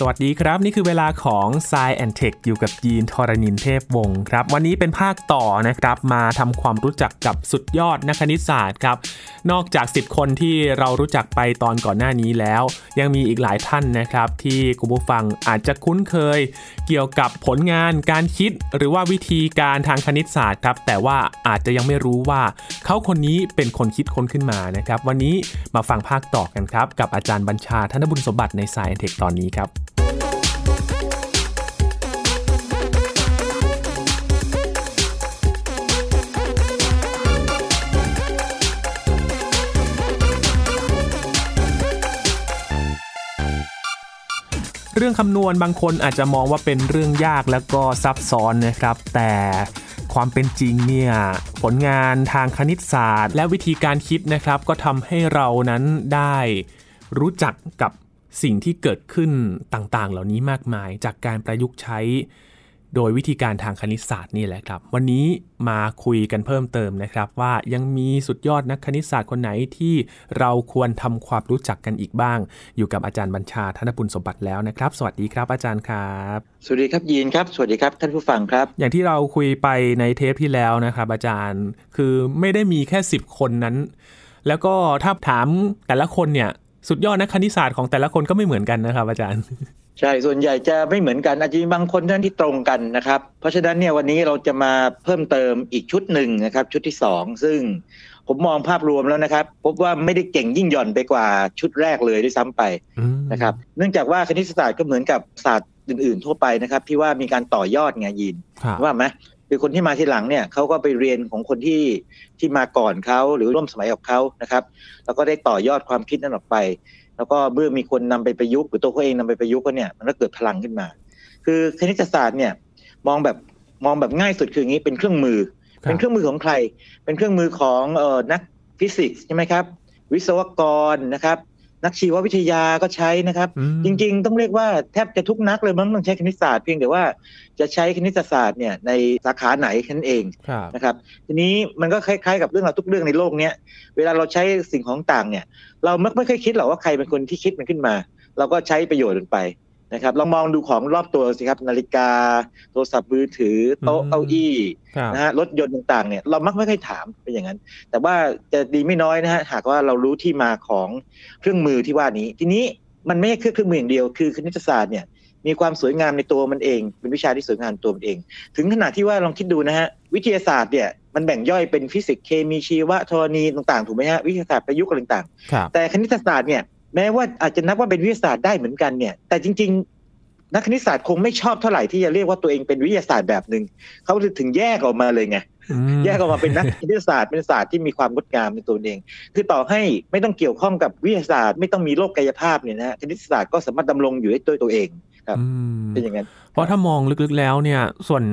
สวัสดีครับ นี่คือเวลาของ s ซแอนเทคอยู่กับยีนทรณินเทพวงศ์ครับ วันนี้เป็นภาคต่อนะครับ มาทำความรู้จักกับสุดยอดนักคณิตศาสตร์ครับ นอกจาก 10 คนที่เรารู้จักไปตอนก่อนหน้านี้แล้ว ยังมีอีกหลายท่านนะครับ ที่คุณผู้ฟังอาจจะคุ้นเคย เกี่ยวกับผลงานการคิด หรือว่าวิธีการทางคณิตศาสตร์ครับ แต่ว่าอาจจะยังไม่รู้ว่า เขาคนนี้เป็นคนคิดค้นขึ้นมานะครับ วันนี้มาฟังภาคต่อกันครับ กับอาจารย์บัญชาธนบุญสมบัติใน s ายแอนเทคตอนนี้ครับ เรื่องคำนวณบางคนอาจจะมองว่าเป็นเรื่องยากแล้วก็ซับซ้อนนะครับ แต่ความเป็นจริงเนี่ยผลงานทางคณิตศาสตร์ และวิธีการคิดนะครับ ก็ทำให้เรานั้นได้รู้จักกับสิ่งที่เกิดขึ้นต่างๆ เหล่านี้มากมาย จากการประยุกต์ใช้ โดยวิธีการทางคณิตศาสตร์นี่แหละครับ วันนี้มาคุยกันเพิ่มเติมนะครับ ว่ายังมีสุดยอดนักคณิตศาสตร์คนไหนที่เราควรทำความรู้จักกันอีกบ้าง อยู่กับอาจารย์บัญชาธนบุญสมบัติแล้วนะครับ สวัสดีครับอาจารย์ครับ สวัสดีครับยีนครับ สวัสดีครับท่านผู้ฟังครับ อย่างที่เราคุยไปในเทปที่แล้วนะครับอาจารย์คือไม่ได้มีแค่ 10 คนนั้น แล้วก็ถ้าถามแต่ละคนเนี่ยสุดยอดนักคณิตศาสตร์ของแต่ละคนก็ไม่เหมือนกันนะครับอาจารย์ ใช่ ส่วนใหญ่จะไม่เหมือนกัน อาจจะมีบางคนท่านที่ตรงกันนะครับ เพราะฉะนั้นเนี่ยวันนี้เราจะมาเพิ่มเติมอีกชุดหนึ่งนะครับ ชุดที่สองซึ่งผมมองภาพรวมแล้วนะครับ พบว่าไม่ได้เก่งยิ่งหย่อนไปกว่าชุดแรกเลยด้วยซ้ำไปอืมนะครับ เนื่องจากว่าคณิตศาสตร์ก็เหมือนกับศาสตร์อื่น ๆ ทั่วไปนะครับ ที่ว่ามีการต่อยอดไงยินครับว่าไหมคือคนที่มาทีหลังเนี่ยเขาก็ไปเรียนของคนที่ที่มาก่อนเขาหรือร่วมสมัยกับเขานะครับ แล้วก็ได้ต่อยอดความคิดนั้นออกไป แล้วก็เมื่อมีคนนำไปประยุกต์หรือตัวเขาเองนำไปประยุกต์ก็เนี่ยมันก็เกิดพลังขึ้นมา คือคณิตศาสตร์เนี่ยมองแบบมองแบบง่ายสุดคืออย่างนี้เป็นเครื่องมือครับเป็นเครื่องมือของใคร เป็นเครื่องมือของเอ่อนักฟิสิกส์ใช่ไหมครับ วิศวกรนะครับ นักชีววิทยาก็ใช้นะครับอืมจริง ๆ ต้องเรียกว่าแทบจะทุกนักเลยมั้งต้องใช้คณิตศาสตร์เพียงแต่ว่าจะใช้คณิตศาสตร์เนี่ยในสาขาไหนแค่นั้นเองครับนะครับ ทีนี้มันก็คล้ายๆกับเรื่องราวทุกเรื่องในโลกเนี้ยเวลาเราใช้สิ่งของต่างเนี่ย เราไม่ไม่เคยคิดหรอกว่าใครเป็นคนที่คิดมันขึ้นมา เราก็ใช้ประโยชน์มันไป นะครับลองมองดูของรอบตัวสิครับ นาฬิกา โทรศัพท์มือถือ โต๊ะอืมเก้าอี้ครับนะฮะรถยนต์ต่างๆเนี่ยเรามักไม่ค่อยถามเป็นอย่างนั้น แต่ว่าจะดีไม่น้อยนะฮะหากว่าเรารู้ที่มาของเครื่องมือที่ว่านี้ ทีนี้มันไม่ใช่แค่เครื่องมืออย่างเดียว คือคณิตศาสตร์เนี่ยมีความสวยงามในตัวมันเอง เป็นวิชาที่สวยงามในตัวมันเอง ถึงขนาดที่ว่าลองคิดดูนะฮะวิทยาศาสตร์เนี่ยมันแบ่งย่อยเป็นฟิสิกส์เคมีชีวะธรณีต่างๆถูกไหมฮะวิทยาศาสตร์ประยุกต์อะไรต่างๆครับแต่คณิตศาสตร์เนี่ย แม้ว่าอาจจะนับว่าเป็นวิทยาศาสตร์ได้เหมือนกันเนี่ย แต่จริง ๆ นักคณิตศาสตร์คงไม่ชอบเท่าไหร่ที่จะเรียกว่าตัวเองเป็นวิทยาศาสตร์แบบหนึ่งเขาถึงแยกออกมาเลยไงอืมแยกออกมาเป็นนักคณิตศาสตร์เป็นศาสตร์ที่มีความงดงามในตัวเอง คือต่อให้ไม่ต้องเกี่ยวข้องกับวิทยาศาสตร์ ไม่ต้องมีโลกกายภาพเนี่ยนะฮะคณิตศาสตร์ก็สามารถดำรงอยู่ได้ด้วยตัวเองครับอืมเป็นอย่างนั้นเพราะถ้ามองลึกๆแล้วเนี่ยส่วน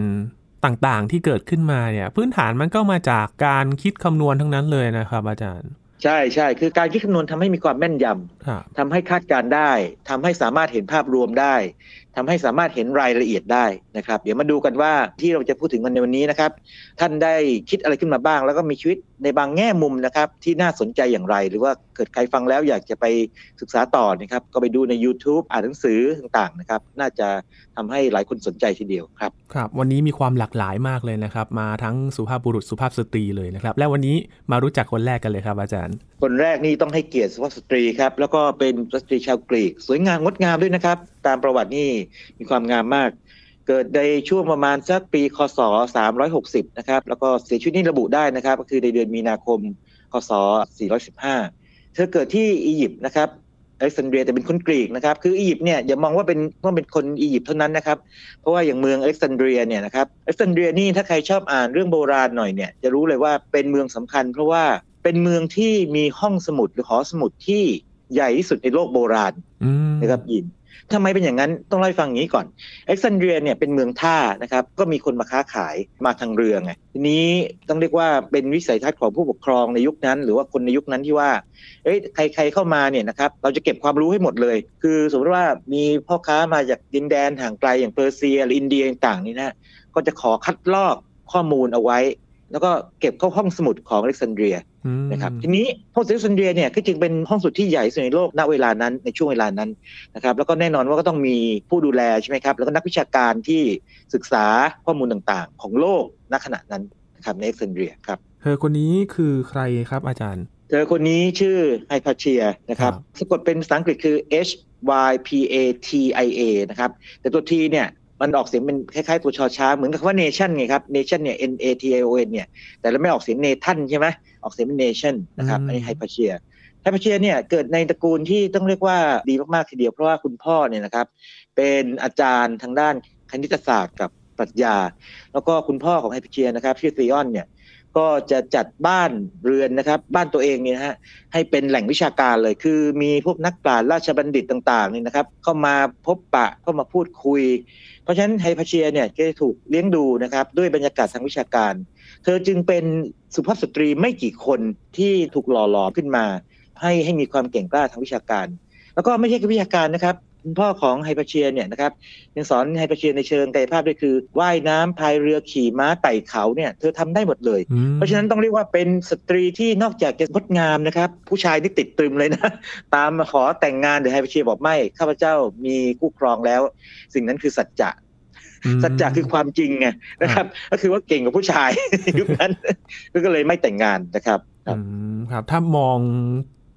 ต่างๆที่เกิดขึ้นมาเนี่ย พื้นฐานมันก็มาจากการคิดคำนวณทั้งนั้นเลยนะครับ อาจารย์ ใช่ใช่คือการคิดคำนวณทำให้มีความแม่นยำครับทำให้คาดการณ์ได้ทำให้สามารถเห็นภาพรวมได้ ทำให้สามารถเห็นรายละเอียดได้นะครับ เดี๋ยวมาดูกันว่าที่เราจะพูดถึงกันในวันนี้นะครับ ท่านได้คิดอะไรขึ้นมาบ้าง แล้วก็มีชีวิตในบางแง่มุมนะครับ ที่น่าสนใจอย่างไร หรือว่าเกิดใครฟังแล้วอยากจะไปศึกษาต่อนะครับ ก็ไปดูใน YouTube อ่านหนังสือต่างๆนะครับ น่าจะทำให้หลายคนสนใจทีเดียวครับครับ วันนี้มีความหลากหลายมากเลยนะครับ มาทั้งสุภาพบุรุษสุภาพสตรีเลยนะครับ และวันนี้มารู้จักคนแรกกันเลยครับ อาจารย์ คนแรกนี่ต้องให้เกียรติสุภาพสตรีครับแล้วก็เป็นสตรีชาวกรีก สวยงามงดงามด้วยนะครับ ตามประวัตินี่มีความงามมาก เกิดในช่วงประมาณสักปีคศ 360 นะครับ แล้วก็เสียชีวิตนี่ระบุได้นะครับ ก็คือในเดือนมีนาคม คศ 415 เธอเกิดที่อียิปต์นะครับอเล็กซานเดรียแต่เป็นคนกรีกนะครับคืออียิปต์เนี่ยอย่ามองว่าเป็นว่าเป็นคนอียิปต์เท่านั้นนะครับ เพราะว่าอย่างเมืองอเล็กซานเดรียเนี่ยนะครับอเล็กซานเดรียนี่ถ้าใครชอบอ่านเรื่องโบราณหน่อยเนี่ยจะรู้เลยว่าเป็นเมืองสำคัญ เพราะว่าเป็นเมืองที่มีห้องสมุดหรือหอสมุดที่ใหญ่ที่สุดในโลกโบราณอืมนะครับยิน ทำไมเป็นอย่างนั้นต้องเล่าให้ฟังอย่างนี้ก่อนเอ็กซานเดรียเนี่ยเป็นเมืองท่านะครับก็มีคนมาค้าขายมาทางเรือไงทีนี้ต้องเรียกว่าเป็นวิสัยทัศน์ของผู้ปกครองในยุคนั้น หรือว่าคนในยุคนั้นที่ว่าเอ้ยใครๆเข้ามาเนี่ยนะครับเราจะเก็บความรู้ให้หมดเลย คือสมมติว่ามีพ่อค้ามาจากดินแดนห่างไกลอย่างเปอร์เซียหรืออินเดียต่างๆนี่นะก็จะขอคัดลอกข้อมูลเอาไว้ แล้วก็เก็บเข้าห้องสมุดของอเล็กซานเดรียนะครับทีนี้ห้องสมุดอเล็กซานเดรียเนี่ยก็จึงเป็นห้องสมุดที่ใหญ่สุดในโลกณเวลานั้นในช่วงเวลานั้นนะครับแล้วก็แน่นอนว่าก็ต้องมีผู้ดูแลใช่ไหมครับแล้วก็นักวิชาการที่ศึกษาข้อมูลต่างๆ ของโลกณขณะนั้นนะครับในอเล็กซานเดรียครับเธอคนนี้คือใครครับอาจารย์เธอคนนี้ชื่อไฮพาเชียนะครับสะกดเป็นภาษาอังกฤษคือ H Y P A T I A นะครับแต่ตัว T เนี่ย มันออกเสียงเป็นคล้ายๆตัวชอช้าง เหมือนกับคำว่า nation ไงครับ nation เนี่ย N A T I O N เนี่ย แต่เราไม่ออกเสียงเนทันใช่ไหมออกเสียงเป็น nation นะครับ อันนี้ไฮพาเชียไฮพาเชียเนี่ยเกิดในตระกูลที่ต้องเรียกว่าดีมากๆทีเดียวเพราะว่าคุณพ่อเนี่ยนะครับ เป็นอาจารย์ทางด้านคณิตศาสตร์กับปรัชญา แล้วก็คุณพ่อของไฮพาเชียนะครับชื่อซีออนเนี่ยก็จะจัดบ้านเรือนนะครับ บ้านตัวเองเนี่ยฮะให้เป็นแหล่งวิชาการเลย คือมีพวกนักปราชญ์ราชบัณฑิตต่างๆนี่นะครับ เข้ามาพบปะเข้ามาพูดคุย เพราะฉะนั้นไฮปาเชียเนี่ยจะถูกเลี้ยงดูนะครับด้วยบรรยากาศทางวิชาการ เธอจึงเป็นสุภาพสตรีไม่กี่คนที่ถูกหล่อหลอมขึ้นมา ให้ให้มีความเก่งกล้าทางวิชาการ แล้วก็ไม่ใช่แค่วิชาการนะครับ คุณพ่อของไฮปาเชียเนี่ยนะครับยังสอนไฮปาเชียในเชิงกายภาพด้วยคือว่ายน้ำพายเรือขี่ม้าไต่เขาเนี่ยเธอทำได้หมดเลย เพราะฉะนั้นต้องเรียกว่าเป็นสตรีที่นอกจากจะงดงามนะครับ ผู้ชายนี่ติดตรึมเลยนะ ตามมาขอแต่งงานเดี๋ยวไฮปาเชียบอกไม่ข้าพเจ้ามีคู่ครองแล้ว สิ่งนั้นคือสัจจะสัจจะคือความจริงไงนะครับ ก็คือว่าเก่งกว่าผู้ชายยุคนั้นก็เลยไม่แต่งงานนะครับครับถ้ามอง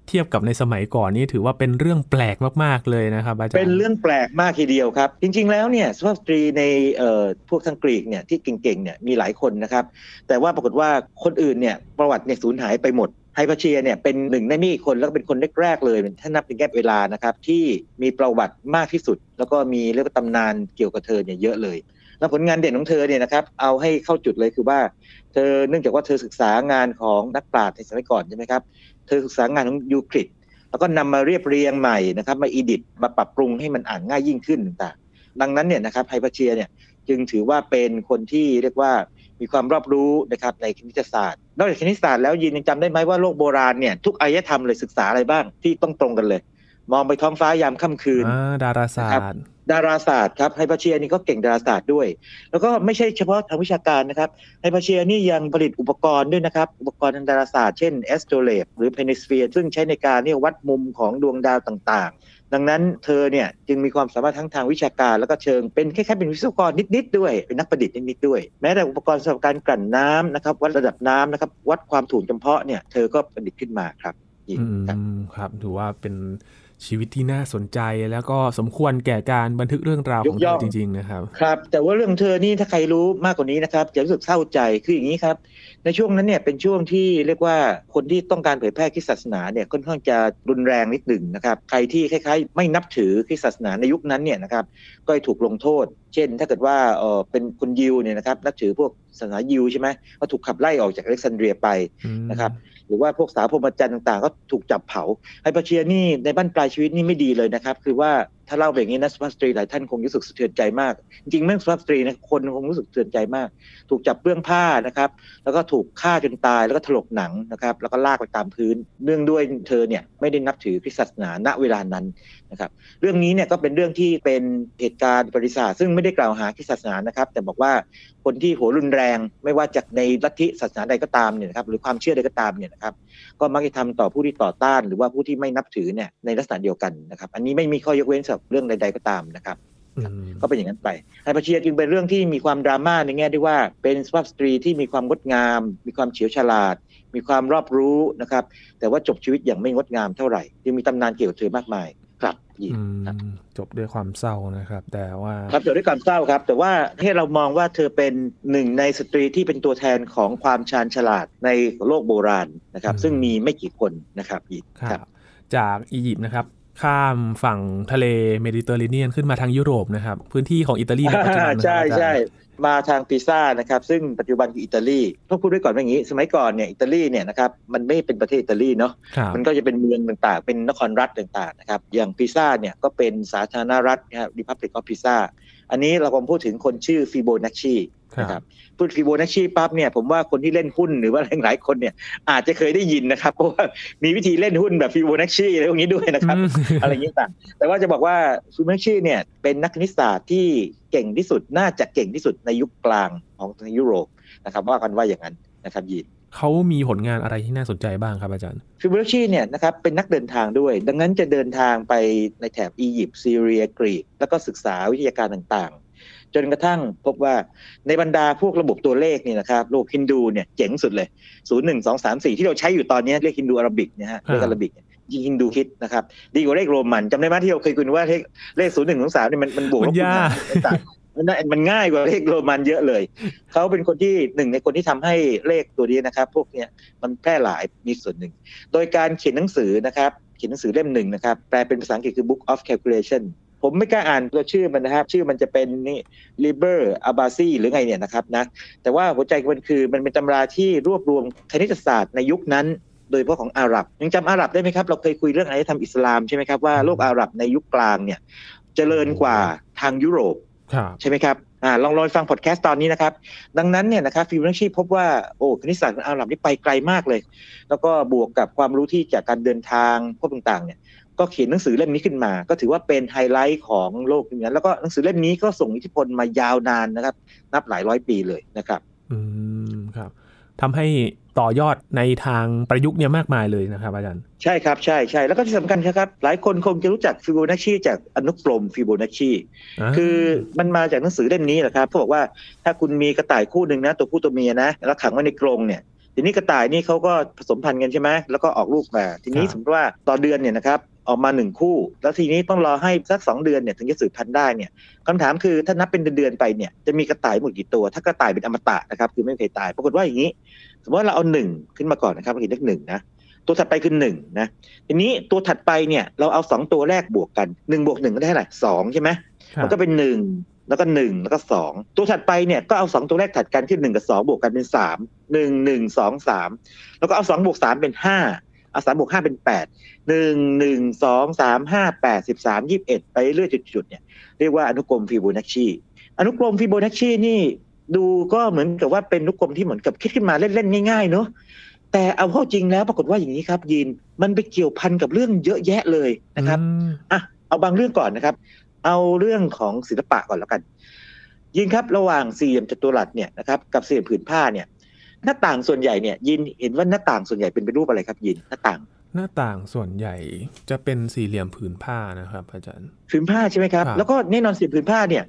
เทียบกับในสมัยก่อนนี่ถือว่าเป็นเรื่องแปลกมาก ๆ เลยนะครับอาจารย์เป็นเรื่องแปลกมากทีเดียวครับ จริง ๆ แล้วเนี่ยสุภาพสตรีในเอ่อพวกทางกรีกเนี่ยที่เก่งๆเนี่ยมีหลายคนนะครับ แต่ว่าปรากฏว่าคนอื่นเนี่ยประวัติเนี่ยสูญหายไปหมดไฮพาเชียเนี่ยเป็นหนึ่งในมีคนแล้วก็เป็นคนแรกๆเลยถ้านับเป็นแก้เวลานะครับที่มีประวัติมากที่สุด แล้วก็มีเรื่องตำนานเกี่ยวกับเธอเนี่ยเยอะเลย แล้วผลงานเด่นของเธอเนี่ยนะครับ เอาให้เข้าจุดเลยคือว่า เธอเนื่องจากว่าเธอศึกษางานของนักปราชญ์ในสมัยก่อนใช่ไหมครับ เธอศึกษางานของยูคลิดแล้วก็นำมาเรียบเรียงใหม่นะครับ มาอีดิทมาปรับปรุงให้มันอ่านง่ายยิ่งขึ้นต่างดังนั้นเนี่ยนะครับไฮปาเชียเนี่ยจึงถือว่าเป็นคนที่เรียกว่ามีความรอบรู้นะครับในคณิตศาสตร์ นอกจากคณิตศาสตร์แล้วยินยังจำได้ไหมว่าโลกโบราณเนี่ยทุกอารยธรรมเลยศึกษาอะไรบ้างที่ต้องตรงกันเลย มองไปท้องฟ้ายามค่ำคืนดาราศาสตร์ดาราศาสตร์ครับไฮปาเชียนี่ก็เก่งดาราศาสตร์ด้วย แล้วก็ไม่ใช่เฉพาะทางวิชาการนะครับไฮปาเชียนี่ยังผลิตอุปกรณ์ด้วยนะครับ อุปกรณ์ทางดาราศาสตร์เช่น astrolabe หรือ planisphere ซึ่งใช้ในการนี่วัดมุมของดวงดาวต่างๆ ดังนั้นเธอเนี่ยจึงมีความสามารถทั้งทางวิชาการ แล้วก็เชิงเป็นแค่ๆเป็นวิศวกรนิดๆด้วย เป็นนักประดิษฐ์นิดๆด้วย แม้แต่อุปกรณ์สำหรับการกลั่นน้ำนะครับวัดระดับน้ำนะครับวัดความถ่วงจำเพาะเนี่ยเธอก็ประดิษฐ์ขึ้นมาครับครับถือว่าเป็น ชีวิตที่น่าสนใจแล้วก็สมควรแก่การบันทึกเรื่องราวของเธอจริง ๆ นะครับ ครับ แต่ว่าเรื่องเธอนี่ถ้าใครรู้มากกว่านี้นะครับ จะรู้สึกเศร้าใจคืออย่างนี้ครับ ในช่วงนั้นเนี่ยเป็นช่วงที่เรียกว่าคนที่ต้องการเผยแพร่คริสตศาสนาเนี่ยค่อนข้างจะรุนแรงนิดหนึ่งนะครับ ใครที่คล้าย ๆ ไม่นับถือคริสตศาสนาในยุคนั้นเนี่ยนะครับก็ถูกลงโทษเช่น ถ้าเกิดว่าเออเป็นคนยิวเนี่ยนะครับนับถือพวกศาสนายิวใช่ไหมก็ถูกขับไล่ออกจากอเล็กซานเดรียไปนะครับหรือว่าพวกสาพรมจันทร์ต่างๆ ก็ถูกจับเผาไฮปาเชียนี่ในบ้านปลายชีวิตนี่ไม่ดีเลยนะครับ คือว่า ถ้าเล่าแบบนี้นะสุภาพสตรีหลายท่านคงรู้สึกสะเทือนใจมาก จริงๆแม่สุภาพสตรีนะคนคงรู้สึกสะเทือนใจมาก ถูกจับเบื้องผ้านะครับ แล้วก็ถูกฆ่าจนตายแล้วก็ถลกหนังนะครับ แล้วก็ลากไปตามพื้น เนื่องด้วยเธอเนี่ยไม่ได้นับถือคริสตศาสนาณเวลานั้นนะครับ เรื่องนี้เนี่ยก็เป็นเรื่องที่เป็นเหตุการณ์ประวัติศาสตร์ซึ่งไม่ได้กล่าวหาคริสตศาสนานะครับ แต่บอกว่า คนที่โหรุนแรง ไม่ว่าจากในลัทธิศาสนาใดก็ตามเนี่ยนะครับหรือความเชื่อใดก็ตามเนี่ยนะครับก็มักจะทำต่อผู้ที่ต่อต้าน หรือว่าผู้ที่ไม่นับถือเนี่ยในลักษณะเดียวกันนะครับ อันนี้ไม่มีข้อยกเว้นสำหรับเรื่องใด ๆก็ตามนะครับก็เป็นอย่างนั้นไปไฮปาเชียจึงเป็นเรื่องที่มีความดราม่าในแง่ที่ว่า เป็นสภาพสตรีที่มีความงดงาม มีความเฉียวฉลาด มีความรอบรู้นะครับ แต่ว่าจบชีวิตอย่างไม่งดงามเท่าไหร่ยังมีตำนานเกี่ยวกับเธอมากมาย ครับจบด้วยความเศร้านะครับ แต่ว่าครับจบด้วยความเศร้าครับ แต่ว่าให้เรามองว่าเธอเป็นหนึ่งในสตรีที่เป็นตัวแทนของความชาญฉลาดในโลกโบราณนะครับ ซึ่งมีไม่กี่คนนะครับอีกครับ จากอียิปต์นะครับข้ามฝั่งทะเลเมดิเตอร์เรเนียนขึ้นมาทางยุโรปนะครับ พื้นที่ของอิตาลีในปัจจุบันใช่ใช่ มาทางปิซ่านะครับซึ่งปัจจุบันคืออิตาลีต้องพูดไว้ก่อนว่าอย่างนี้ สมัยก่อนเนี่ยอิตาลีเนี่ยนะครับมันไม่เป็นประเทศอิตาลีเนาะมันก็จะเป็นเมืองต่างๆ เป็นนครรัฐต่างๆนะครับอย่างปิซ่าเนี่ยก็เป็นสาธารณรัฐนะครับ Republic of Pisa อันนี้เราคงพูดถึงคนชื่อฟิโบนัชชี นะครับพูดฟิโบนัชชีปั๊บเนี่ยผมว่าคนที่เล่นหุ้นหรือว่าหลายคนเนี่ย อาจจะเคยได้ยินนะครับ เพราะว่ามีวิธีเล่นหุ้นแบบฟิโบนัชชีอะไรพวกนี้ด้วยนะครับ อะไรอย่างนี้ต่างแต่ว่าจะบอกว่าฟิโบนัชชีเนี่ยเป็นนักคณิตศาสตร์ที่เก่งที่สุดน่าจะเก่งที่สุดในยุคกลางของยุโรปนะครับว่ากันว่าอย่างนั้นนะครับยีนเขามีผลงานอะไรที่น่าสนใจบ้างครับอาจารย์ฟิโบนัชชีเนี่ยนะครับเป็นนักเดินทางด้วย ดังนั้นจะเดินทางไปในแถบอียิปต์ซีเรียกรีกแล้วก็ศึกษาวิทยาการต่างๆ จนกระทั่งพบว่าในบรรดาพวกระบบตัวเลขนี่นะครับโลกฮินดูเนี่ยเจ๋งสุดเลย 0 1 2 3 4 ที่เราใช้อยู่ตอนนี้เรียกฮินดูอาราบิกนะฮะเรียกอาราบิกยิงฮินดูคิดนะครับดีกว่าเลขโรมันจำได้ไหมที่เราเคยคุยว่าเลขเลขศูนย์หนึ่งสองสามเนี่ยมันมันบวกลบคูณหารมันมันง่ายกว่าเลขโรมันเยอะเลย เขาเป็นคนที่หนึ่งในคนที่ทำให้เลขตัวนี้นะครับ พวกเนี้ยมันแพร่หลายมีส่วนหนึ่ง โดยการเขียนหนังสือนะครับ เขียนหนังสือเล่มหนึ่งนะครับ แปลเป็นภาษาอังกฤษคือ Book of Calculation ผมไม่กล้าอ่านตัวชื่อมันนะครับ ชื่อมันจะเป็นนี่ Liber Abasi หรือไงเนี่ยนะครับนะแต่ว่าหัวใจมันคือมันเป็นตำราที่รวบรวมคณิตศาสตร์ในยุคนั้นโดยเฉพาะของอาหรับยังจำอาหรับได้ไหมครับ เราเคยคุยเรื่องอารยธรรมอิสลามใช่ไหมครับว่าโลกอาหรับในยุคกลางเนี่ยเจริญกว่าทางยุโรปใช่ไหมครับอ่าลองลองฟังพอดแคสต์ตอนนี้นะครับ ดังนั้นเนี่ยนะครับฟิวนัชชีพบว่าโอ้คณิตศาสตร์ของอาหรับนี่ไปไกลมากเลย แล้วก็บวกกับความรู้ที่จากการเดินทางพวกต่างๆเนี่ย ก็เขียนหนังสือเล่มนี้ขึ้นมา ก็ถือว่าเป็นไฮไลท์ของโลกนี้แล้วก็หนังสือเล่มนี้ก็ส่งอิทธิพลมายาวนานนะครับ นับหลายร้อยปีเลยนะครับ อืมครับทำให้ต่อยอดในทางประยุกต์เนี่ยมากมายเลยนะครับอาจารย์ ใช่ครับใช่ใช่แล้วก็ที่สำคัญครับ หลายคนคงจะรู้จักฟิโบนัชชีจากอนุกรมฟิโบนัชชีคือมันมาจากหนังสือเล่มนี้แหละครับเขาบอกว่าถ้าคุณมีกระต่ายคู่หนึ่งนะ ตัวผู้ตัวเมียนะ แล้วขังไว้ในกรงเนี่ยทีนี้กระต่ายนี่เขาก็ผสมพันธุ์กันใช่ไหมแล้วก็ออกลูกมา ทีนี้สมมติว่าต่อเดือนเนี่ยนะครับ ออกมาหนึ่งคู่ แล้วทีนี้ต้องรอให้สักสองเดือนเนี่ยถึงจะสืบพันธุ์ได้เนี่ยคำถามคือถ้านับเป็นเดือนๆไปเนี่ยจะมีกระต่ายหมดกี่ตัว ถ้ากระต่ายเป็นอมตะนะครับคือไม่เคยตาย ปรากฏว่าอย่างนี้ สมมติว่าเราเอาหนึ่งขึ้นมาก่อนนะครับเราเห็นเลขหนึ่งนะตัวถัดไปคือหนึ่งนะทีนี้ตัวถัดไปเนี่ยเราเอาสองตัวแรกบวกกันหนึ่งบวกหนึ่งก็ได้เท่าไหร่สองใช่ไหมมันก็เป็นหนึ่งแล้วก็หนึ่งแล้วก็สองตัวถัดไปเนี่ยก็เอาสองตัวแรกถัดกันที่หนึ่งกับสองบวกกันเป็นสามหนึ่งหนึ่งสองสามแล้วก็เอาสองบวกสามเป็นห้า เอาสามบวกห้าเป็นแปดหนึ่งหนึ่งสองสามห้าแปดสิบสามยี่สิบเอ็ดไปเรื่อยจุดๆเนี่ยเรียกว่าอนุกรมฟิโบนัชชีอนุกรมฟิโบนัชชีนี่ดูก็เหมือนกับว่าเป็นอนุกรมที่เหมือนกับคิดขึ้นมาเล่นๆง่ายๆเนาะแต่เอาเข้าจริงแล้วปรากฏว่าอย่างนี้ครับ ยินมันไปเกี่ยวพันกับเรื่องเยอะแยะเลยนะครับอะเอาบางเรื่องก่อนนะครับ เอาเรื่องของศิลปะก่อนแล้วกัน ยินครับระหว่างสี่เหลี่ยมจัตุรัสเนี่ยนะครับกับสี่เหลี่ยมผืนผ้าเนี่ย หน้าต่างส่วนใหญ่เนี่ยยินเห็นว่าหน้าต่างส่วนใหญ่เป็นเป็นรูปอะไรครับยินหน้าต่าง หน้าต่างส่วนใหญ่จะเป็นสี่เหลี่ยมผืนผ้านะครับ อาจารย์ผืนผ้าใช่ไหมครับ แล้วก็แน่นอนสี่ผืนผ้าเนี่ย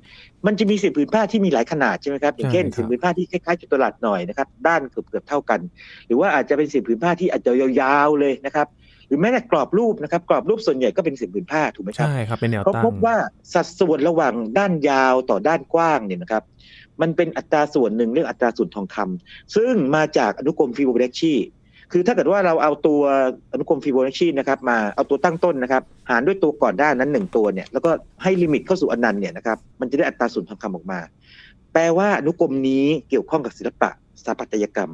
มันจะมีสี่ผืนผ้าที่มีหลายขนาดใช่ไหมครับอย่างเช่นสี่ผืนผ้าที่คล้ายๆจัตุรัสหน่อยนะครับด้านเกือบๆเท่ากัน หรือว่าอาจจะเป็นสี่ผืนผ้าที่อาจจะยาวๆเลยนะครับหรือแม้แต่กรอบรูปนะครับกรอบรูปส่วนใหญ่ก็เป็นสี่ผืนผ้าถูกไหมครับใช่ครับเป็นแนวตั้งเขาพบว่าสัดส่วนระหว่างด้านยาวต่อด้านกว้างเนี่ยนะครับ มันเป็นอัตราส่วนหนึ่งเรื่องอัตราส่วนทองคำซึ่งมาจากอนุกรมฟิโบนัชชีคือถ้าเกิดว่าเราเอาตัวอนุกรมฟิโบนัชชีนะครับมาเอาตัวตั้งต้นนะครับ หารด้วยตัวก่อนหน้านั้นหนึ่งตัวเนี่ยแล้วก็ให้ limit เข้าสู่อนันต์เนี่ยนะครับมันจะได้อัตราส่วนทองคำออกมา แปลว่าอนุกรมนี้เกี่ยวข้องกับศิลปะสถาปัตยกรรม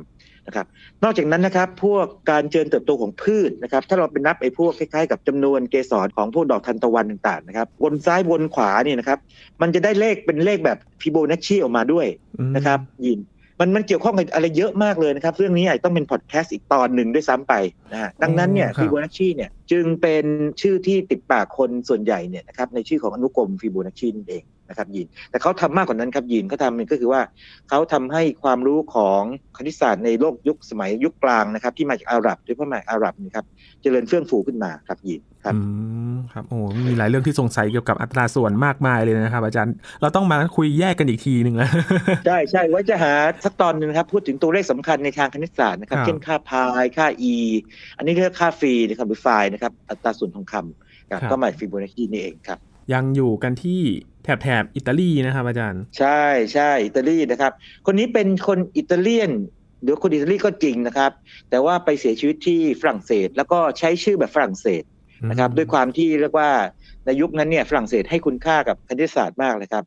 นะครับนอกจากนั้นนะครับพวกการเจริญเติบโตของพืชนะครับถ้าเราไปนับไอ้พวกคล้ายๆกับจำนวนเกสรของพวกดอกทานตะวันต่างๆนะครับวนซ้ายวนขวาเนี่ยนะครับมันจะได้เลขเป็นเลขแบบฟิโบนัชชีออกมาด้วยนะครับยินมันมันเกี่ยวข้องกับอะไรเยอะมากเลยนะครับ เรื่องนี้อาจต้องเป็นพอดแคสต์อีกตอนหนึ่งด้วยซ้ำไปนะฮะดังนั้นเนี่ยฟิโบนัชชีเนี่ยจึงเป็นชื่อที่ติดปากคนส่วนใหญ่เนี่ยนะครับในชื่อของอนุกรมฟิโบนัชชีนั่นเอง นะครับยินแต่เขาทำมากกว่านั้นครับยินเขาทำก็คือว่าเขาทำให้ความรู้ของคณิตศาสตร์ในโลกยุคสมัยยุคกลางนะครับ ที่มาจากอาหรับโดยเฉพาะมาอาหรับนะครับเจริญเฟื่องฟูขึ้นมาครับยินครับครับโอ้มีหลายเรื่องที่สงสัยเกี่ยวกับอัตราส่วนมากมายเลยนะครับ อาจารย์เราต้องมาคุยแยกกันอีกทีหนึ่งแล้วใช่ใช่ไว้จะหาสักตอนหนึ่งครับ พูดถึงตัวเลขสำคัญในทางคณิตศาสตร์นะครับเช่นค่าพายค่า e อันนี้เรียกค่าฟีนะครับหรือไฟนะครับอัตราส่วนทองคำก็หมายฟิโบนัชชีนี่เองครับ ยังอยู่กันที่แถบแถบอิตาลีนะครับอาจารย์ ใช่ใช่อิตาลีนะครับ คนนี้เป็นคนอิตาเลียนหรือคนอิตาลีก็จริงนะครับ แต่ว่าไปเสียชีวิตที่ฝรั่งเศส แล้วก็ใช้ชื่อแบบฝรั่งเศสนะครับ ด้วยความที่เรียกว่าในยุคนั้นเนี่ยฝรั่งเศสให้คุณค่ากับคณิตศาสตร์มากเลยครับ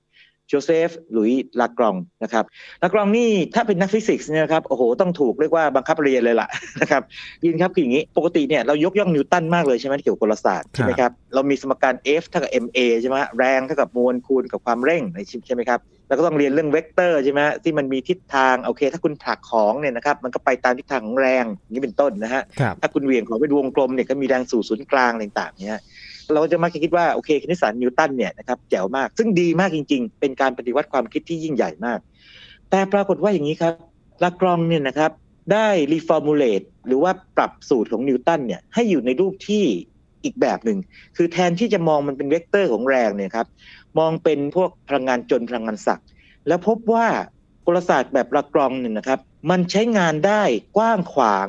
โจเซฟหลุยส์ลากรองนะครับลากรองนี่ถ้าเป็นนักฟิสิกส์เนี่ยครับโอ้โหต้องถูกเรียกว่าบังคับเรียนเลยล่ะนะครับยินครับคืออย่างนี้ ปกติเนี่ยเรายกย่องนิวตันมากเลยใช่ไหมเกี่ยวกับกลศาสตร์ใช่ไหมครับเรามีสมการ F เท่ากับ ma ใช่ไหมแรงเท่ากับมวลคูณกับความเร่งใช่ไหมครับแล้วก็ต้องเรียนเรื่องเวกเตอร์ใช่ไหมที่มันมีทิศทางโอเค ถ้าคุณผลักของเนี่ยนะครับมันก็ไปตามทิศทางของแรงนี้เป็นต้นนะฮะถ้าคุณเหวี่ยงของเป็นวงกลมเนี่ยก็มีแรงสู่ศูนย์กลางต่างๆเนี่ย เราจะมักจะคิดว่าโอเคคณิตศาสตร์นิวตันเนี่ยนะครับแจ๋วมากซึ่งดีมากจริง ๆ เป็นการปฏิวัติความคิดที่ยิ่งใหญ่มาก แต่ปรากฏว่าอย่างนี้ครับลากรองเนี่ยนะครับได้ reformulate หรือว่าปรับสูตรของนิวตันเนี่ยให้อยู่ในรูปที่อีกแบบหนึ่ง คือแทนที่จะมองมันเป็นเวกเตอร์ของแรงเนี่ยครับมองเป็นพวกพลังงานจลน์พลังงานศักย์แล้วพบว่ากลศาสตร์แบบลากรองเนี่ยนะครับ มันใช้งานได้กว้างขวาง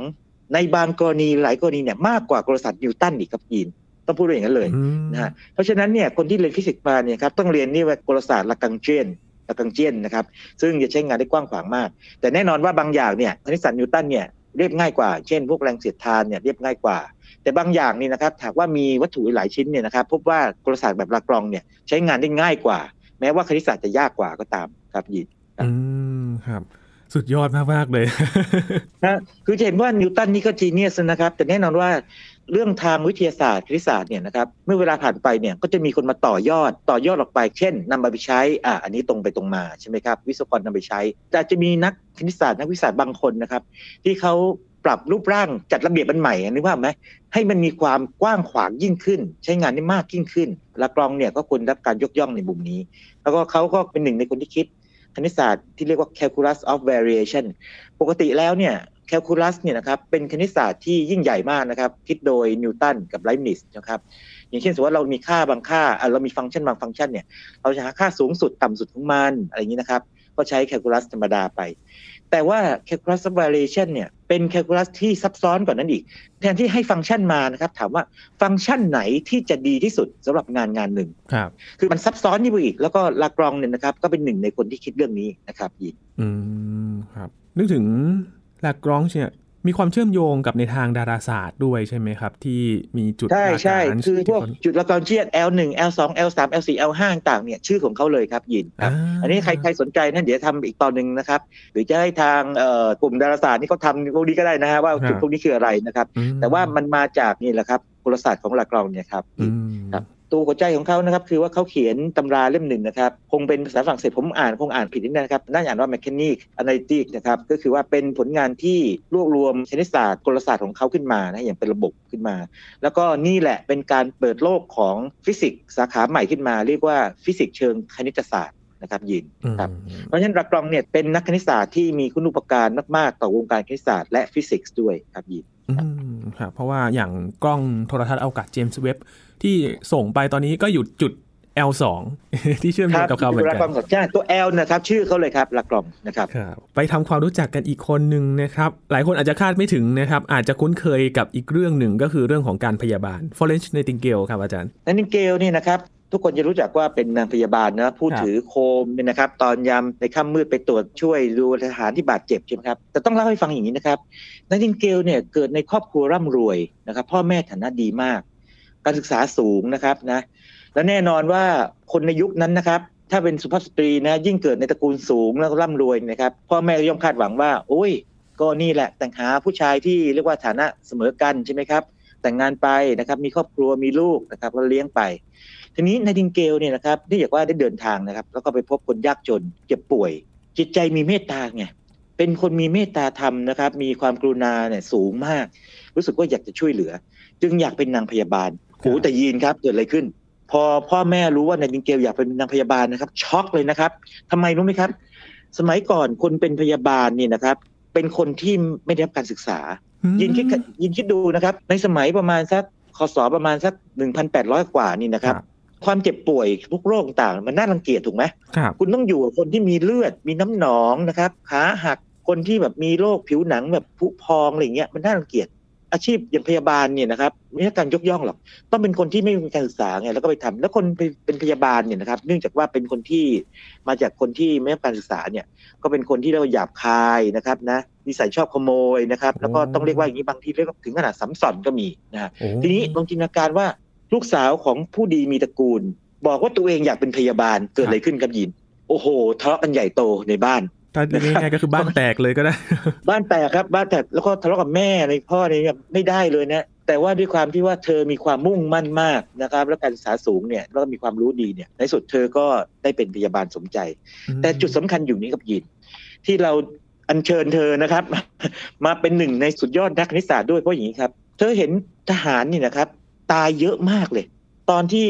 ในบางกรณีหลายกรณีเนี่ยมากกว่ากลศาสตร์นิวตันอีกครับยิน ต้องพูดอย่างนั้นเลยนะฮะเพราะฉะนั้นเนี่ยคนที่เรียนฟิสิกส์มาเนี่ยครับต้องเรียนนี่ว่ากลศาสตร์ Lagrangian Lagrangian นะครับซึ่งจะใช้งานได้กว้างขวางมาก แต่แน่นอนว่าบางอย่างเนี่ยคณิตศาสตร์นิวตันเนี่ยเรียบง่ายกว่า เช่น พวกแรงเสียดทานเนี่ยเรียบง่ายกว่า แต่บางอย่างนี่นะครับถ้าหากว่ามีวัตถุหลายชิ้นเนี่ยนะครับพบว่ากลศาสตร์แบบลากรองเนี่ยใช้งานได้ง่ายกว่า แม้ว่าคณิตศาสตร์จะยากกว่าก็ตามครับยินอืมครับสุดยอดมากๆเลยนะคือเห็นว่านิวตันนี่ก็จีเนียสนะครับ แต่แน่นอนว่า เรื่องทางวิทยาศาสตร์คณิตศาสตร์เนี่ยนะครับเมื่อเวลาผ่านไปเนี่ยก็จะมีคนมาต่อยอดต่อยอดออกไป เช่นนำไปใช้อ่าอันนี้ตรงไปตรงมาใช่ไหมครับวิศวกรนำไปใช้ แต่จะมีนักคณิตศาสตร์นักวิทยาศาสตร์บางคนนะครับ ที่เขาปรับรูปร่างจัดระเบียบมันใหม่นึกว่าไหมให้มันมีความกว้างขวางยิ่งขึ้น ใช้งานได้มากยิ่งขึ้นลากรองเนี่ยก็ควรรับการยกย่องในมุมนี้ แล้วก็เขาก็เป็นหนึ่งในคนที่คิดคณิตศาสตร์ที่เรียกว่า calculus of variation ปกติแล้วเนี่ย แคลคูลัสเนี่ยนะครับเป็นคณิตศาสตร์ที่ยิ่งใหญ่มากนะครับ คิดโดยนิวตันกับไลบ์นิซนะครับอย่างเช่นสมมติว่าเรามีค่าบางค่าเรามีฟังก์ชันบางฟังก์ชันเนี่ยเราจะหาค่าสูงสุดต่ำสุดของมันอะไรอย่างนี้นะครับ ก็ใช้แคลคูลัสธรรมดาไป แต่ว่าแคลคูลัส variation เนี่ยเป็นแคลคูลัสที่ซับซ้อนกว่านั้นอีก แทนที่ให้ฟังก์ชันมานะครับ ถามว่าฟังก์ชันไหนที่จะดีที่สุดสำหรับงานงานหนึ่งครับคือมันซับซ้อนยิ่งไปอีก แล้วก็ลากรองเนี่ยนะครับ ก็เป็นหนึ่งในคนที่คิดเรื่องนี้นะครับยินอืมครับ นึกถึง ลากรองเนี่ยมีความเชื่อมโยงกับในทางดาราศาสตร์ด้วยใช่ไหมครับ ที่มีจุดใช่ใช่คือพวกจุดละกรเชียด L1 L2 L3 L4 L5 ต่างเนี่ยชื่อของเขาเลยครับยินครับ อันนี้ใครใครสนใจนั่นเดี๋ยวทำอีกตอนหนึ่งนะครับ หรือจะให้ทางกลุ่มดาราศาสตร์นี่เขาทำพวกนี้ก็ได้นะฮะว่าจุดพวกนี้คืออะไรนะครับ แต่ว่ามันมาจากนี่แหละครับกลศาสตร์ของหลักกรองเนี่ยครับครับ ตัวหัวใจของเขานะครับคือว่าเขาเขียนตำราเล่มหนึ่งนะครับ คงเป็นภาษาฝรั่งเศสผมอ่านคงอ่านผิดนิดนะครับน่าจะอ่านว่า mechanic analytic นะครับก็คือว่าเป็นผลงานที่รวบรวมคณิตศาสตร์กลศาสตร์ของเขาขึ้นมานะอย่างเป็นระบบขึ้นมา แล้วก็นี่แหละเป็นการเปิดโลกของฟิสิกส์สาขาใหม่ขึ้นมา เรียกว่าฟิสิกส์เชิงคณิตศาสตร์นะครับยินครับเพราะฉะนั้นลากรองเนี่ยเป็นนักคณิตศาสตร์ที่มีคุณูปการมากๆ ต่อวงการคณิตศาสตร์และฟิสิกส์ด้วยครับยินครับเพราะว่าอย่างกล้องโทรทรรศน์อวกาศเจมส์เว็บบ์ ที่ส่งไปตอนนี้ก็อยู่จุด L2 ที่เชื่อมโยงกับเขาเหมือนกันใช่ตัว L นะครับ ชื่อเขาเลยครับลักกล่องนะครับไปทำความรู้จักกันอีกคนหนึ่งนะครับ หลายคนอาจจะคาดไม่ถึงนะครับ อาจจะคุ้นเคยกับอีกเรื่องหนึ่งก็คือเรื่องของการพยาบาล Florence Nightingale ครับอาจารย์ Nightingale นี่นะครับทุกคนจะรู้จักว่าเป็นนางพยาบาลนะผู้ถือโคมเนี่ยนะครับ ตอนยามในค่ำมืดไปตรวจช่วยดูทหารที่บาดเจ็บใช่ไหมครับแต่ต้องเล่าให้ฟังอย่างนี้นะครับนางทิงเกลเนี่ยเกิดในครอบครัวร่ำรวยนะครับ พ่อแม่ฐานะดีมาก การศึกษาสูงนะครับนะและแน่นอนว่าคนในยุคนั้นนะครับ ถ้าเป็นสุภาพสตรีนะยิ่งเกิดในตระกูลสูงแล้วร่ำรวยนะครับพ่อแม่ย่อมคาดหวังว่า โอ้ย ก็นี่แหละแต่งหาผู้ชายที่เรียกว่าฐานะเสมอกันใช่ไหมครับ แต่งงานไปนะครับมีครอบครัวมีลูกนะครับก็เลี้ยงไป ทีนี้นายดิงเกลเนี่ยนะครับที่อยากว่าได้เดินทางนะครับ แล้วก็ไปพบคนยากจนเจ็บป่วย จิตใจมีเมตตาไงเป็นคนมีเมตตาธรรมนะครับ มีความกรุณาเนี่ยสูงมาก รู้สึกว่าอยากจะช่วยเหลือ จึงอยากเป็นนางพยาบาล โอ้แต่ยีนครับเกิดอะไรขึ้น พอพ่อแม่รู้ว่านายดิงเกลอยากเป็นนางพยาบาลนะครับ ช็อกเลยนะครับทำไมรู้ไหมครับ สมัยก่อนคนเป็นพยาบาลนี่นะครับ เป็นคนที่ไม่ได้รับการศึกษา ยินคิดยินคิดดูนะครับ ในสมัยประมาณสักคศประมาณสักหนึ่งพันแปดร้อยกว่านี่นะครับความเจ็บป่วยทุกโรคต่างมันน่ารังเกียจถูกไหมครับคุณต้องอยู่กับคนที่มีเลือดมีน้ำหนองนะครับขาหักคนที่แบบมีโรคผิวหนังแบบผุพองอะไรเงี้ยมันน่ารังเกียจ อาชีพอย่างพยาบาลเนี่ยนะครับไม่ใช่การยกย่องหรอก ต้องเป็นคนที่ไม่มีการศึกษาไงแล้วก็ไปทำแล้วคนเป็นพยาบาลเนี่ยนะครับ เนื่องจากว่าเป็นคนที่มาจากคนที่ไม่ได้การศึกษาเนี่ย ก็เป็นคนที่เราหยาบคายนะครับนะนิสัยชอบขโมยนะครับ แล้วก็ต้องเรียกว่าอย่างนี้บางทีเรียกถึงขนาดสัมสอนก็มีนะทีนี้ลองจินตนาการว่าลูกสาวของผู้ดีมีตระกูล บอกว่าตัวเองอยากเป็นพยาบาลเกิดอะไรขึ้นกับยิน โอ้โหทะเลาะกันใหญ่โตในบ้าน ถ้าง่ายก็คือบ้านแตกเลยก็ได้ บ้านแตกครับ บ้านแตกแล้วก็ทะเลาะกับแม่ในพ่อเนี่ยไม่ได้เลยนะแต่ว่าด้วยความที่ว่าเธอมีความมุ่งมั่นมากนะครับ แล้วการศึกษาสูงเนี่ยแล้วก็มีความรู้ดีเนี่ยในสุดเธอก็ได้เป็นพยาบาลสมใจ แต่จุดสำคัญอยู่นี้กับยิน ที่เราอัญเชิญเธอนะครับ มาเป็นหนึ่งในสุดยอดนักคณิตศาสตร์ด้วยเพราะอย่างนี้ครับ เธอเห็นทหารนี่นะครับ ตายเยอะมากเลย ตอนที่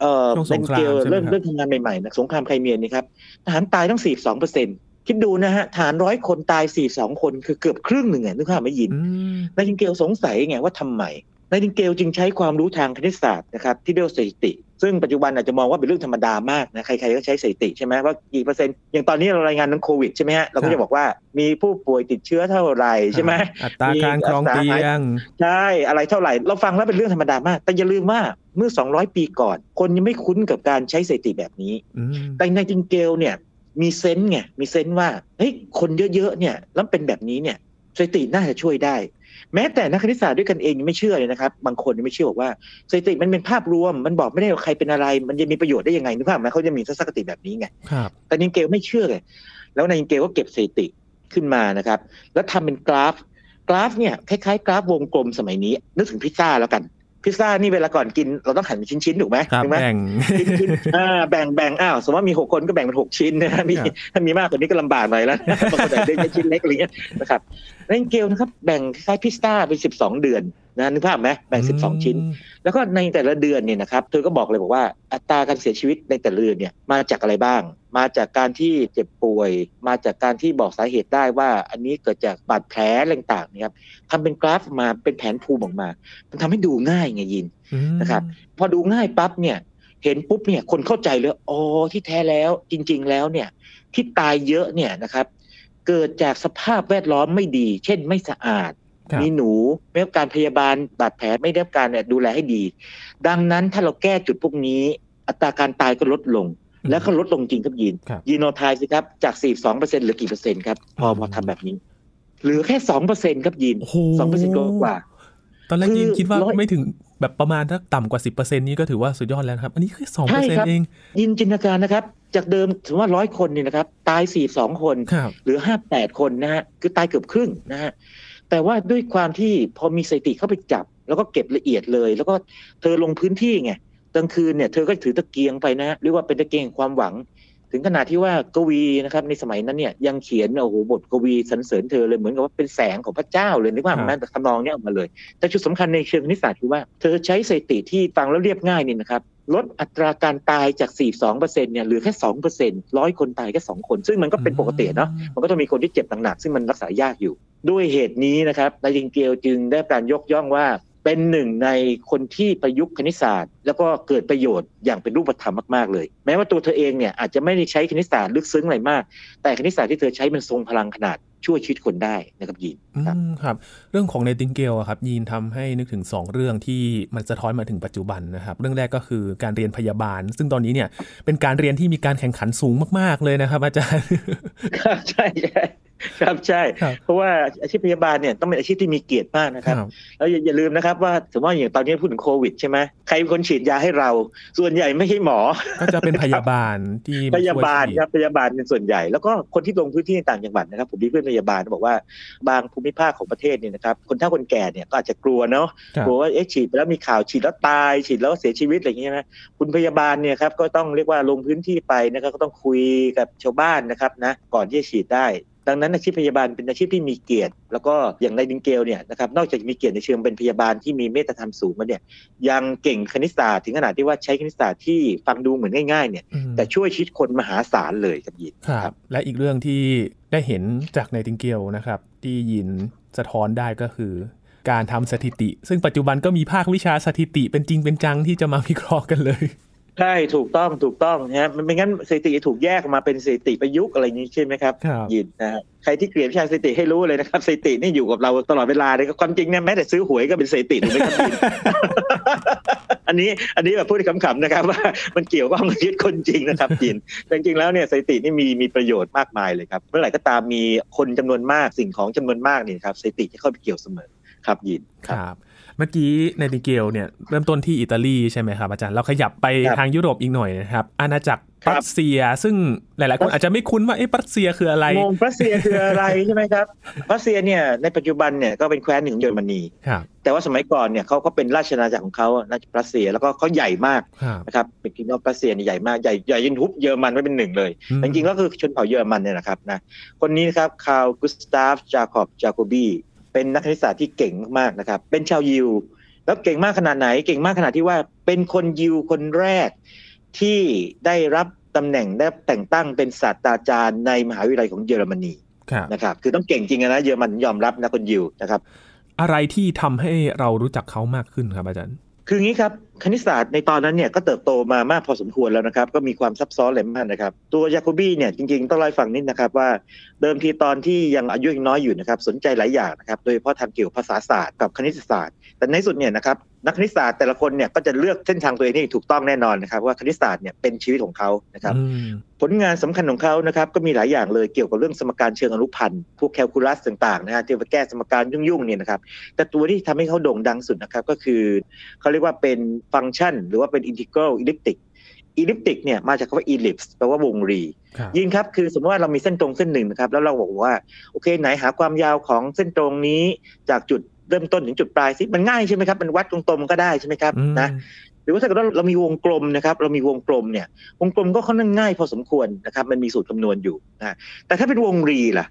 เอ่อเบนเกลเริ่มเริ่มทำงานใหม่ๆนะสงครามไครเมียนนี่ครับทหารตายตั้งสี่สองเปอร์เซ็น คิดดูนะฮะ ฐานร้อยคนตายสี่สองคนคือเกือบครึ่งหนึ่งไงนึกภาพไม่ยินอืมนายทิงเกลสงสัยไงว่าทำไมนายทิงเกลจึงใช้ความรู้ทางคณิตศาสตร์นะครับที่เรียกว่าสถิติ ซึ่งปัจจุบันอาจจะมองว่าเป็นเรื่องธรรมดามากนะใครๆก็ใช้สถิติใช่ไหมว่ากี่เปอร์เซ็นต์อย่างตอนนี้เรารายงานเรื่องโควิดใช่ไหมฮะเราก็จะบอกว่ามีผู้ป่วยติดเชื้อเท่าไหร่ใช่ไหมอัตราการครองเตียงใช่อะไรเท่าไหร่ เราฟังแล้วเป็นเรื่องธรรมดามาก แต่อย่าลืมว่าเมื่อ 200 ปีก่อน คนยังไม่คุ้นกับการใช้สถิติแบบนี้อืมแต่ในจิงเกลเนี่ย มีเซนส์ไงมีเซนส์ว่าเฮ้ยคนเยอะๆเนี่ยแล้วเป็นแบบนี้เนี่ยสถิติน่าจะช่วยได้ แม้แต่นักคณิตศาสตร์ด้วยกันเองยังไม่เชื่อเลยนะครับ บางคนยังไม่เชื่อบอกว่าสถิติมันเป็นภาพรวม มันบอกไม่ได้ว่าใครเป็นอะไร มันจะมีประโยชน์ได้ยังไงนึกภาพไหมเขาจะมีทัศนคติแบบนี้ไงครับแต่นิงเกลไม่เชื่อเลยแล้วนายนิงเกลก็เก็บสถิติขึ้นมานะครับ แล้วทำเป็นกราฟกราฟเนี่ยคล้ายๆ กราฟวงกลมสมัยนี้นึกถึงพิซซ่าแล้วกัน พิซซ่านี่เวลาก่อนกินเราต้องหั่นเป็นชิ้นๆถูกไหมครับถูกไหมแบ่งชิ้นๆอ่าแบ่งแบ่งอ้าวสมมติว่ามีหกคนก็แบ่งเป็นหกชิ้นนะมีครับถ้ามีมากกว่านี้ก็ลำบากหน่อยแล้วบางคนอาจจะได้ชิ้นเล็กอะไรเงี้ยนะครับนายนิงเกลนะครับแบ่งคล้ายๆพิซซ่าเป็นสิบสองเดือนนะนึกภาพไหมแบ่งสิบสองชิ้น แล้วก็ในแต่ละเดือนเนี่ยนะครับเธอก็บอกเลยบอกว่าอัตราการเสียชีวิตในแต่ละเดือนเนี่ยมาจากอะไรบ้าง มาจากการที่เจ็บป่วย มาจากการที่บอกสาเหตุได้ว่า อันนี้เกิดจากบาดแผลอะไรต่างๆนะครับทำเป็นกราฟออกมาเป็นแผนภูมิออกมา มันทำให้ดูง่ายไงยินอืมนะครับ พอดูง่ายปั๊บเนี่ยเห็นปุ๊บเนี่ยคนเข้าใจเลยอ๋อที่แท้แล้วจริง ๆ แล้วเนี่ย ที่ตายเยอะเนี่ยนะครับ เกิดจากสภาพแวดล้อมไม่ดี เช่นไม่สะอาดครับมีหนูไม่ได้รับการพยาบาลบาดแผลไม่ได้รับการเนี่ยดูแลให้ดี ดังนั้นถ้าเราแก้จุดพวกนี้ อัตราการตายก็ลดลง แล้วก็ลดลงจริงครับยีนครับยีโนไทายสิครับ จาก 42เปอร์เซ็นต์เหลือกี่เปอร์เซ็นต์ครับ พออืมพอทำแบบนี้ เหลือแค่2เปอร์เซ็นต์ครับยีนโอ้โหสองเปอร์เซ็นต์กว่า ตอนแรกคือยินคิดว่าร้อยไม่ถึงแบบประมาณถ้าต่ำกว่าสิบเปอร์เซ็นนี้ก็ถือว่าสุดยอดแล้วนะครับ อันนี้แค่สองใช่เปอร์เซ็นครับเอง ยินจินตนาการนะครับ จากเดิมถือว่าร้อยคนเนี่ยนะครับ ตาย 42 คนครับเหลือ 58 คนนะฮะ คือตายเกือบครึ่งนะฮะ แต่ว่าด้วยความที่พอมีสถิติเข้าไปจับ แล้วก็เก็บละเอียดเลย แล้วก็เธอลงพื้นที่ไง กลางคืนเนี่ยเธอก็ถือตะเกียงไปนะฮะเรียกว่าเป็นตะเกียงความหวัง ถึงขนาดที่ว่ากวีนะครับ ในสมัยนั้นเนี่ยยังเขียนโอ้โหบทกวีสรรเสริญเธอเลยเหมือนกับว่าเป็นแสงของพระเจ้าเลยนึกว่าครับแม้แต่ทำนองเนี้ยออกมาเลย แต่จุดสำคัญในเชิงคณิตศาสตร์คือว่าเธอใช้สถิติที่ฟังแล้วเรียบง่ายนี่นะครับลดอัตราการตายจาก 42%เนี่ยเหลือแค่ 2%ร้อยคนตายแค่ 2 คน ซึ่งมันก็เป็นปกติเนาะ มันก็ต้องมีคนที่เจ็บหนักๆซึ่งมันรักษายากอยู่ ด้วยเหตุนี้นะครับ นายจิงเกียวจึงได้การยกย่องว่า เป็นหนึ่งในคนที่ประยุกต์คณิตศาสตร์ แล้วก็เกิดประโยชน์อย่างเป็นรูปธรรมมากๆเลย แม้ว่าตัวเธอเองเนี่ยอาจจะไม่ได้ใช้คณิตศาสตร์ลึกซึ้งอะไรมาก แต่คณิตศาสตร์ที่เธอใช้มันทรงพลังขนาดช่วยชีวิตคนได้นะครับยินอืครับมครับ เรื่องของเนติงเกลอะครับยีนทำให้นึกถึง 2 เรื่องที่มันสะท้อนมาถึงปัจจุบันนะครับ เรื่องแรกก็คือการเรียนพยาบาล ซึ่งตอนนี้เนี่ยเป็นการเรียนที่มีการแข่งขันสูงมาก ๆเลยนะครับ อาจารย์ครับใช่ใช่ ครับใช่ครับเพราะว่าอาชีพพยาบาลเนี่ยต้องเป็นอาชีพที่มีเกียรติมากนะครับครับแล้วอย่าอย่าลืมนะครับว่าสมมติว่าอย่างตอนนี้พูดถึงโควิดใช่ไหมใครเป็นคนฉีดยาให้เรา ส่วนใหญ่ไม่ใช่หมอ ก็จะเป็นพยาบาลที่มพยาบาลช่วยฉีดครับพยาบาลเป็นส่วนใหญ่ แล้วก็คนที่ลงพื้นที่ในต่างจังหวัดนะครับผมมีเพื่อนพยาบาลบอกว่าบางภูมิภาคของประเทศเนี่ยนะครับคนเฒ่าคนแก่เนี่ยก็อาจจะกลัวเนาะครับกลัวว่าเอ๊ะฉีดไปแล้วมีข่าวฉีดแล้วตาย ฉีดแล้วเสียชีวิตอะไรอย่างเงี้ยนะคุณพยาบาลเนี่ยครับก็ต้องเรียกว่าลงพื้นที่ไปนะครับก็ต้องคุยกับชาวบ้านนะครับนะก่อนที่จะฉีดได้ ดังนั้นอาชีพพยาบาลเป็นอาชีพที่มีเกียรติ แล้วก็อย่างในดิงเกลเนี่ยนะครับนอกจากมีเกียรติในเชิงเป็นพยาบาลที่มีเมตตาธรรมสูงแล้วเนี่ยยังเก่งคณิตศาสตร์ถึงขนาดที่ว่าใช้คณิตศาสตร์ที่ฟังดูเหมือนง่ายๆเนี่ยอืมแต่ช่วยชีวิตคนมหาศาลเลยครับยินครับและอีกเรื่องที่ได้เห็นจากในติงเกลนะครับที่ยินสะท้อนได้ก็คือการทำสถิติ ซึ่งปัจจุบันก็มีภาควิชาสถิติเป็นจริงเป็นจังที่จะมาวิเคราะห์กันเลย ใช่ถูกต้องถูกต้องนะฮะมันไม่งั้นสถิติจะถูกแยกออกมาเป็นสถิติประยุกต์อะไรอย่างนี้ใช่ไหมครับครับยินนะฮะใครที่เกลียดวิชาสถิติให้รู้เลยนะครับสถิตินี่อยู่กับเราตลอดเวลาเลยครับความจริงเนี่ยแม้แต่ซื้อหวยก็เป็นสถิติถูกไหมครับยินอันนี้อันนี้แบบพูดขำๆนะครับว่ามันเกี่ยวข้องกับชีวิตคนจริงนะครับยินแต่จริงๆแล้วเนี่ยสถิตินี่มีมีประโยชน์มากมายเลยครับเมื่อไหร่ก็ตามมีคนจำนวนมากสิ่งของจำนวนมากเนี่ยครับสถิติจะเข้าไปเกี่ยวเสมอครับยินครับ เมื่อกี้ในติงเกลเนี่ยเริ่มต้นที่อิตาลีใช่ไหมครับอาจารย์เราขยับไปครับทางยุโรปอีกหน่อยนะครับ อาณาจักรครับรัสเซีย ซึ่งหลายๆคนอาจจะไม่คุ้นว่าเอ๊ะรัสเซียคืออะไรงงรัสเซียคืออะไรใช่ไหมครับรัสเซียเนี่ยในปัจจุบันเนี่ยก็เป็นแคว้นหนึ่งของเยอรมนีครับแต่ว่าสมัยก่อนเนี่ยเขาก็เป็นราชอาณาจักรของเขาราชรัสเซียแล้วก็เขาใหญ่มากครับนะครับเป็นกินอรัสเซียเนี่ยใหญ่มากใหญ่ใหญ่ยินทุบเยอรมันไว้เป็นหนึ่งเลยอืมแต่จริงๆก็คือชนเผ่าเยอรมันเนี่ยนะครับนะคนนี้นะครับคาร์ลกุสตาฟจาคอบจาโคบี เป็นนักคณิตศาสตร์ที่เก่งมากๆนะครับ เป็นชาวยิว แล้วเก่งมากขนาดไหน เก่งมากขนาดที่ว่าเป็นคนยิวคนแรกที่ได้รับตตำแหน่งได้แต่งตั้งเป็นศาสตราจารย์ในมหาวิทยาลัยของเยอรมนีนะครับ คือต้องเก่งจริงนะเยอรมันยอมรับนะคุณยิวนะครับ อะไรที่ทำให้เรารู้จักเขามากขึ้นครับอาจารย์ คืองี้ครับ คณิตศาสตร์ในตอนนั้นเนี่ยก็เติบโตมามากพอสมควรแล้วนะครับ ก็มีความซับซ้อนหลายมากนะครับ ตัวยาโคบี้เนี่ยจริงๆ ต้องไล่ฟังนิดนะครับว่าเดิมทีตอนที่ยังอายุยังน้อยอยู่นะครับ สนใจหลายอย่างนะครับ โดยเฉพาะทางเกี่ยวกับภาษาศาสตร์กับคณิตศาสตร์ แต่ในสุดเนี่ยนะครับนักคณิตศาสตร์แต่ละคนเนี่ยก็จะเลือกเส้นทางตัวเองที่ถูกต้องแน่นอนนะครับ ว่าคณิตศาสตร์เนี่ยเป็นชีวิตของเขานะครับ ผลงานสำคัญของเขานะครับก็มีหลายอย่างเลยเกี่ยวกับเรื่องสมการเชิงอนุพันธ์พวกแคลคูลัสต่างๆนะฮะที่ไปแก้สมการยุ่งๆเนี่ยนะครับ แต่ตัวที่ทำให้เขาโด่งดังสุดนะครับก็คือเขาเรียกว่าเป็นฟังก์ชัน หรือว่าเป็นอินทิกรัล elliptic elliptic เนี่ยมาจากคำว่า ellipse แปลว่าวงรี ยิงครับคือสมมติว่าเรามีเส้นตรงเส้นหนึ่งนะครับแล้วเราบอกว่าโอเคไหนหาความยาวของเส้นตรงนี้จากจุดเริ่มต้นถึงจุดปลายสิมันง่ายใช่ไหมครับมันวัดตรงๆก็ได้ใช่ไหมครับนะหรือว่าถ้าเกิดเรามีวงกลมนะครับเรามีวงกลมเนี่ยวงกลมก็ค่อนข้างง่ายพอสมควรนะครับมันมีสูตรคำนวณอยู่นะแต่ถ้าเป็นวงรีล่ะ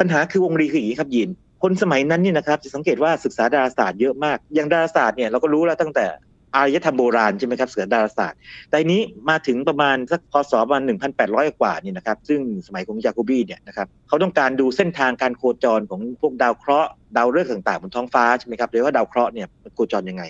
ปัญหาคือวงรีคืออย่างนี้ครับยินคนสมัยนั้นเนี่ยนะครับจะสังเกตว่าศึกษาดาราศาสตร์เยอะมาก อย่างดาราศาสตร์เนี่ยเราก็รู้แล้วตั้งแต่ อารยธรรมโบราณใช่ไหมครับเสือดาราศาสตร์ แต่นี้มาถึงประมาณสักพศประมาณ1,800 กว่านี่นะครับ ซึ่งสมัยของยาโคบีเนี่ยนะครับเขาต้องการดูเส้นทางการโคจรของพวกดาวเคราะห์ดาวฤกษ์ต่างๆบนท้องฟ้าใช่ไหมครับหรือว่าดาวเคราะห์เนี่ยมันโคจรยังไง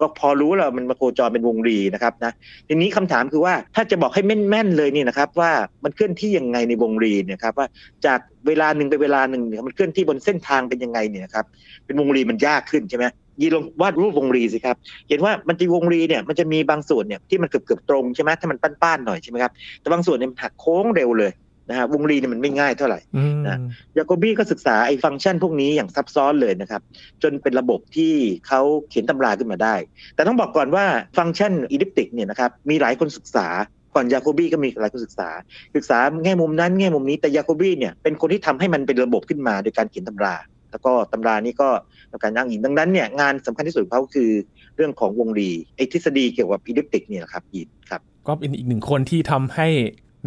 ก็พอรู้แล้วมันมาโคจรเป็นวงรีนะครับนะ ทีนี้คำถามคือว่าถ้าจะบอกให้แม่นๆเลยนี่นะครับว่ามันเคลื่อนที่ยังไงในวงรีเนี่ยครับว่าจากเวลาหนึ่งไปเวลาหนึ่งมันเคลื่อนที่บนเส้นทางเป็นยังไงเนี่ยครับเป็นวงรีมันยากขึ้นใช่ไหม ยีลงวาดรูปวงรีสิครับ เห็นว่ามันจะวงรีเนี่ยมันจะมีบางส่วนเนี่ยที่มันเกือบเกือบตรงใช่ไหมถ้ามันป้านๆหน่อยใช่ไหมครับแต่บางส่วนเนี่ยมันหักโค้งเร็วเลยนะฮะวงรีเนี่ยมันไม่ง่ายเท่าไหร่นะยาโคบี้ก็ศึกษาไอ้ฟังก์ชันพวกนี้อย่างซับซ้อนเลยนะครับ จนเป็นระบบที่เขาเขียนตำราขึ้นมาได้ แต่ต้องบอกก่อนว่าฟังก์ชัน elliptic เนี่ยนะครับมีหลายคนศึกษาก่อนยาโคบี้ก็มีหลายคนศึกษา ศึกษาแง่มุมนั้นแง่มุมนี้แต่ยาโคบี้เนี่ยเป็นคนที่ทำให้มันเป็นระบบขึ้นมาโดยการเขียนตำรา แล้วก็ตำรานี้ก็การอ้างอิงดังนั้นเนี่ยงานสำคัญที่สุดของเขาคือเรื่องของวงรีไอ้ทฤษฎีเกี่ยวกับ elliptic เนี่ยครับยินครับ ก็เป็นอีกหนึ่งคนที่ทำให้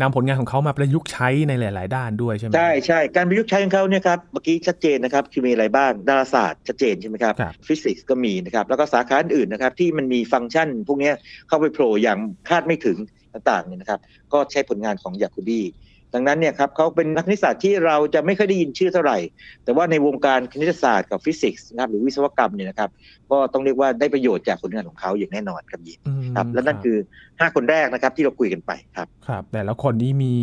นำผลงานของเขามาประยุกต์ใช้ในหลาย ๆ ด้านด้วยใช่ไหมใช่ใช่การประยุกต์ใช้ของเขาเนี่ยครับเมื่อกี้ชัดเจนนะครับคือมีอะไรบ้างดาราศาสตร์ชัดเจนใช่ไหมครับฟิสิกส์ก็มีนะครับแล้วก็สาขาอื่นนะครับที่มันมีฟังก์ชัน พวกนี้เข้าไปโผล่อย่างคาดไม่ถึงต่างๆเนี่ยนะครับก็ใช้ผลงานของยาโคบี้ ดังนั้นเนี่ยครับเขาเป็นนักคณิตศาสตร์ที่เราจะไม่เคยได้ยินชื่อเท่าไหร่ แต่ว่าในวงการคณิตศาสตร์กับฟิสิกส์นะครับหรือวิศวกรรมเนี่ยนะครับก็ต้องเรียกว่าได้ประโยชน์จากผลงานของเขาอย่างแน่นอนครับยินครับและนั่นคือ 5 คนแรกนะครับที่เราคุยกันไปครับครับ แต่ละคนนี้มี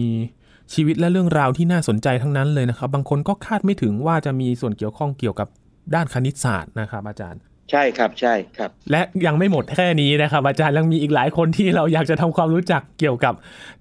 ชีวิตและเรื่องราวที่น่าสนใจทั้งนั้นเลยนะครับ บางคนก็คาดไม่ถึงว่าจะมีส่วนเกี่ยวข้องเกี่ยวกับด้านคณิตศาสตร์นะครับ อาจารย์ ใช่ครับใช่ครับ และยังไม่หมดแค่นี้นะครับ อาจารย์ยังมีอีกหลายคนที่เราอยากจะทำความรู้จักเกี่ยวกับ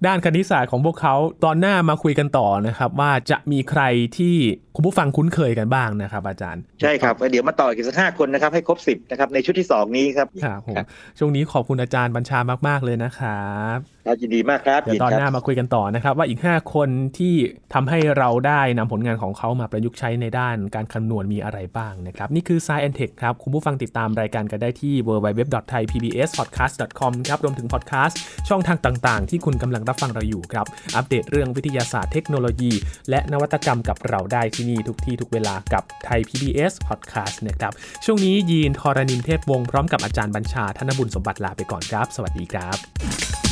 ด้านคณิตศาสตร์ของพวกเขาตอนหน้ามาคุยกันต่อนะครับ ว่าจะมีใครที่คุณผู้ฟังคุ้นเคยกันบ้างนะครับ อาจารย์ ใช่ครับเดี๋ยวมาต่ออีกสักห้าคนนะครับให้ครบสิบนะครับในชุดที่สองนี้ครับครับผมช่วงนี้ขอบคุณอาจารย์บัญชามาก ๆ เลยนะครับยินดีมากครับเดี๋ยวตอนหน้ามาคุยกันต่อนะครับ ว่าอีก 5 คนที่ทำให้เราได้นำผลงานของเขามาประยุกต์ใช้ในด้านการคำนวณมีอะไรบ้างนะครับ นี่คือ Science Tech ครับคุณผู้ฟังติดตามรายการกันได้ที่ www.thaipbspodcast.com ครับรวมถึงพอดแคสต์ช่องทางต่างๆ ที่คุณกำลังรับฟังเราอยู่ครับ อัปเดตเรื่องวิทยาศาสตร์เทคโนโลยี และนวัตกรรมกับเราได้ที่นี่ทุกที่ทุกเวลากับไทย PBS Podcast นะครับช่วงนี้ยีนทอรานินเทพวงศ์พร้อมกับอาจารย์บัญชาธนบุญสมบัติลาไปก่อนครับ สวัสดีครับ